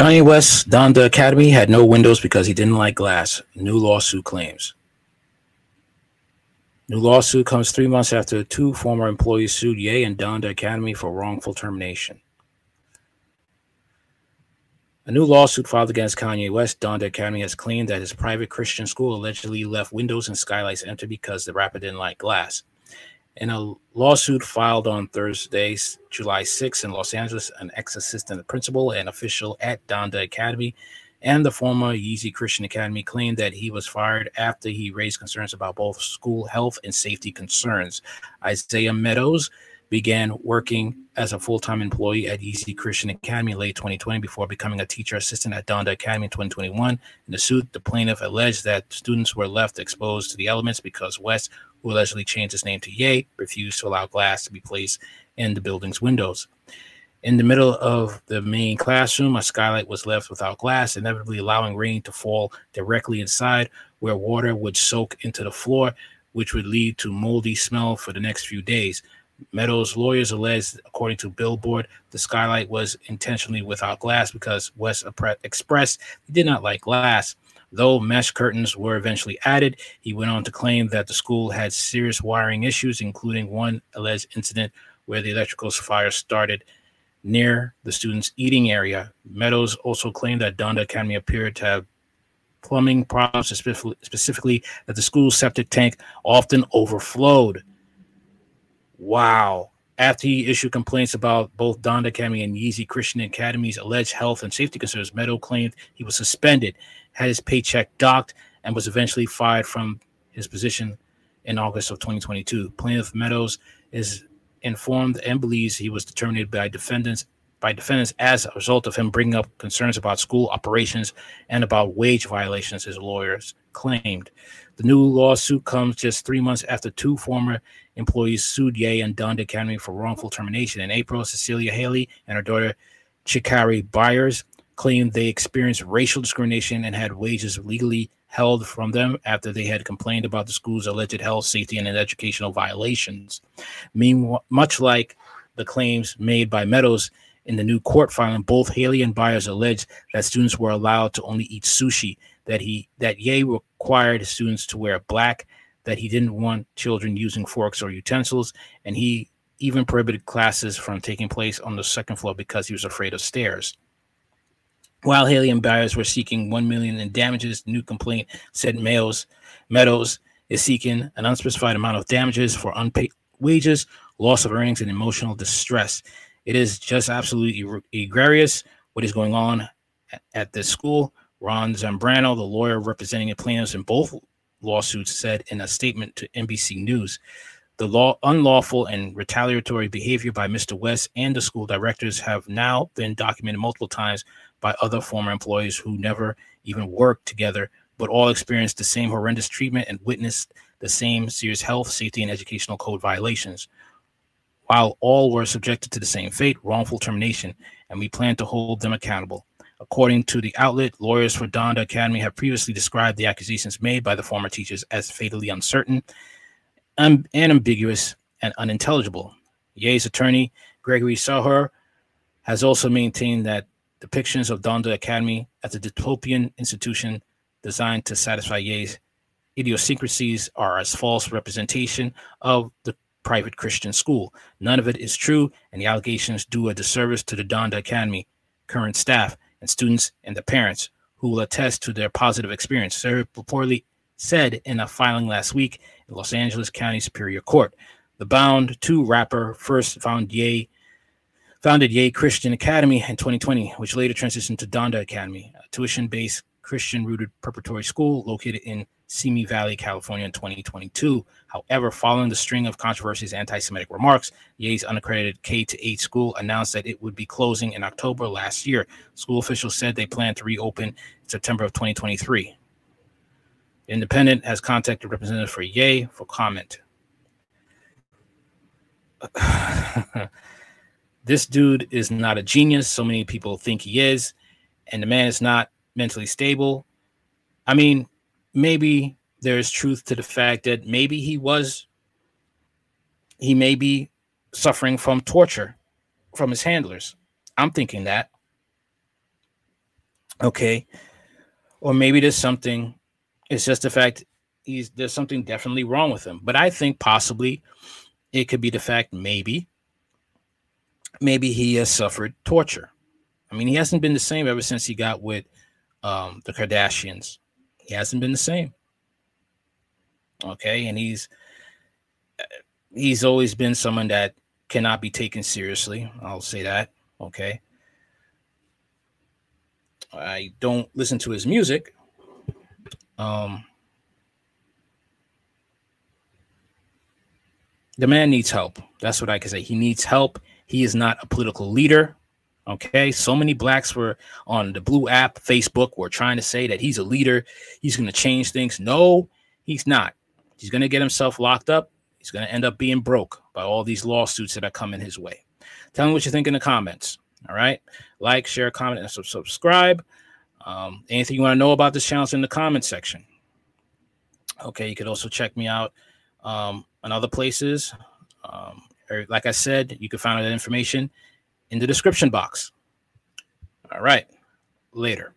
Kanye West Donda Academy had no windows because he didn't like glass. New lawsuit claims. New lawsuit comes three months after two former employees sued Ye and Donda Academy for wrongful termination. A new lawsuit filed against Kanye West, Donda Academy, has claimed that his private Christian school allegedly left windows and skylights empty because the rapper didn't like glass. In a lawsuit filed on Thursday, July 6 in Los Angeles, an ex-assistant principal and official at Donda Academy and the former Yeezy Christian Academy claimed that he was fired after he raised concerns about both school health and safety concerns. Isaiah Meadows began working as a full-time employee at Yeezy Christian Academy late 2020 before becoming a teacher assistant at Donda Academy in 2021. In the suit, the plaintiff alleged that students were left exposed to the elements because West, who allegedly changed his name to Ye, refused to allow glass to be placed in the building's windows. In the middle of the main classroom, a skylight was left without glass, inevitably allowing rain to fall directly inside, where water would soak into the floor, which would lead to moldy smell for the next few days. Meadows' lawyers alleged, according to Billboard, the skylight was intentionally without glass because West expressed he did not like glass. Though mesh curtains were eventually added, he went on to claim that the school had serious wiring issues, including one alleged incident where the electrical fire started near the students' eating area. Meadows also claimed that Donda Academy appeared to have plumbing problems, specifically, that the school's septic tank often overflowed. Wow. After he issued complaints about both Donda Academy and Yeezy Christian Academy's alleged health and safety concerns, Meadow claimed he was suspended, had his paycheck docked, and was eventually fired from his position in August of 2022. Plaintiff Meadows is informed and believes he was terminated by defendants by defendants as a result of him bringing up concerns about school operations and about wage violations, his lawyers claimed. The new lawsuit comes just three months after two former employees sued Ye and Donda Academy for wrongful termination. In April, Cecilia Haley and her daughter Chikari Byers claimed they experienced racial discrimination and had wages legally held from them after they had complained about the school's alleged health, safety, and educational violations. Meanwhile, much like the claims made by Meadows in the new court filing, both Haley and Byers alleged that students were allowed to only eat sushi, that he that Ye required students to wear black, that he didn't want children using forks or utensils, and he even prohibited classes from taking place on the second floor because he was afraid of stairs. While Haley and Byers were seeking one million in damages, the new complaint said Meadows, Meadows is seeking an unspecified amount of damages for unpaid wages, loss of earnings, and emotional distress. It is just absolutely egregious what is going on at, at this school. Ron Zambrano, the lawyer representing the plaintiffs in both lawsuits, said in a statement to NBC News the law, unlawful and retaliatory behavior by Mr. West and the school directors have now been documented multiple times by other former employees who never even worked together, but all experienced the same horrendous treatment and witnessed the same serious health, safety, and educational code violations. While all were subjected to the same fate, wrongful termination, and we plan to hold them accountable. According to the outlet, lawyers for Donda Academy have previously described the accusations made by the former teachers as fatally uncertain and ambiguous and unintelligible. Ye's attorney, Gregory Sahar, has also maintained that depictions of Donda Academy as a dystopian institution designed to satisfy Ye's idiosyncrasies are as false representation of the private Christian school. None of it is true, and the allegations do a disservice to the Donda Academy current staff and students and the parents who will attest to their positive experience. Sir reportedly said in a filing last week in Los Angeles County Superior Court. The Bound 2 rapper first found Ye founded Ye Christian Academy in 2020, which later transitioned to Donda Academy, a tuition-based Christian-rooted preparatory school located in Simi Valley, California in 2022. However, following the string of controversies anti-Semitic remarks, Ye's unaccredited K-8 school announced that it would be closing in October last year. School officials said they plan to reopen in September of 2023. Independent has contacted representative for Ye for comment. this dude is not a genius. So many people think he is, and the man is not mentally stable. I mean, maybe there's truth to the fact that maybe he was, he may be suffering from torture from his handlers. I'm thinking that. Okay. Or maybe there's something, it's just the fact he's there's something definitely wrong with him. But I think possibly it could be the fact maybe, maybe he has suffered torture. I mean, he hasn't been the same ever since he got with um, the Kardashians. He hasn't been the same. Okay. And he's, he's always been someone that cannot be taken seriously. I'll say that. Okay. I don't listen to his music. Um, the man needs help. That's what I can say. He needs help. He is not a political leader. Okay. So many blacks were on the blue app, Facebook, were trying to say that he's a leader. He's going to change things. No, he's not. He's going to get himself locked up. He's going to end up being broke by all these lawsuits that are coming his way. Tell me what you think in the comments. All right. Like, share, comment, and subscribe. Um, anything you want to know about this channel is in the comment section. Okay. You could also check me out um, on other places. Um, or like I said, you can find that information in the description box. All right. Later.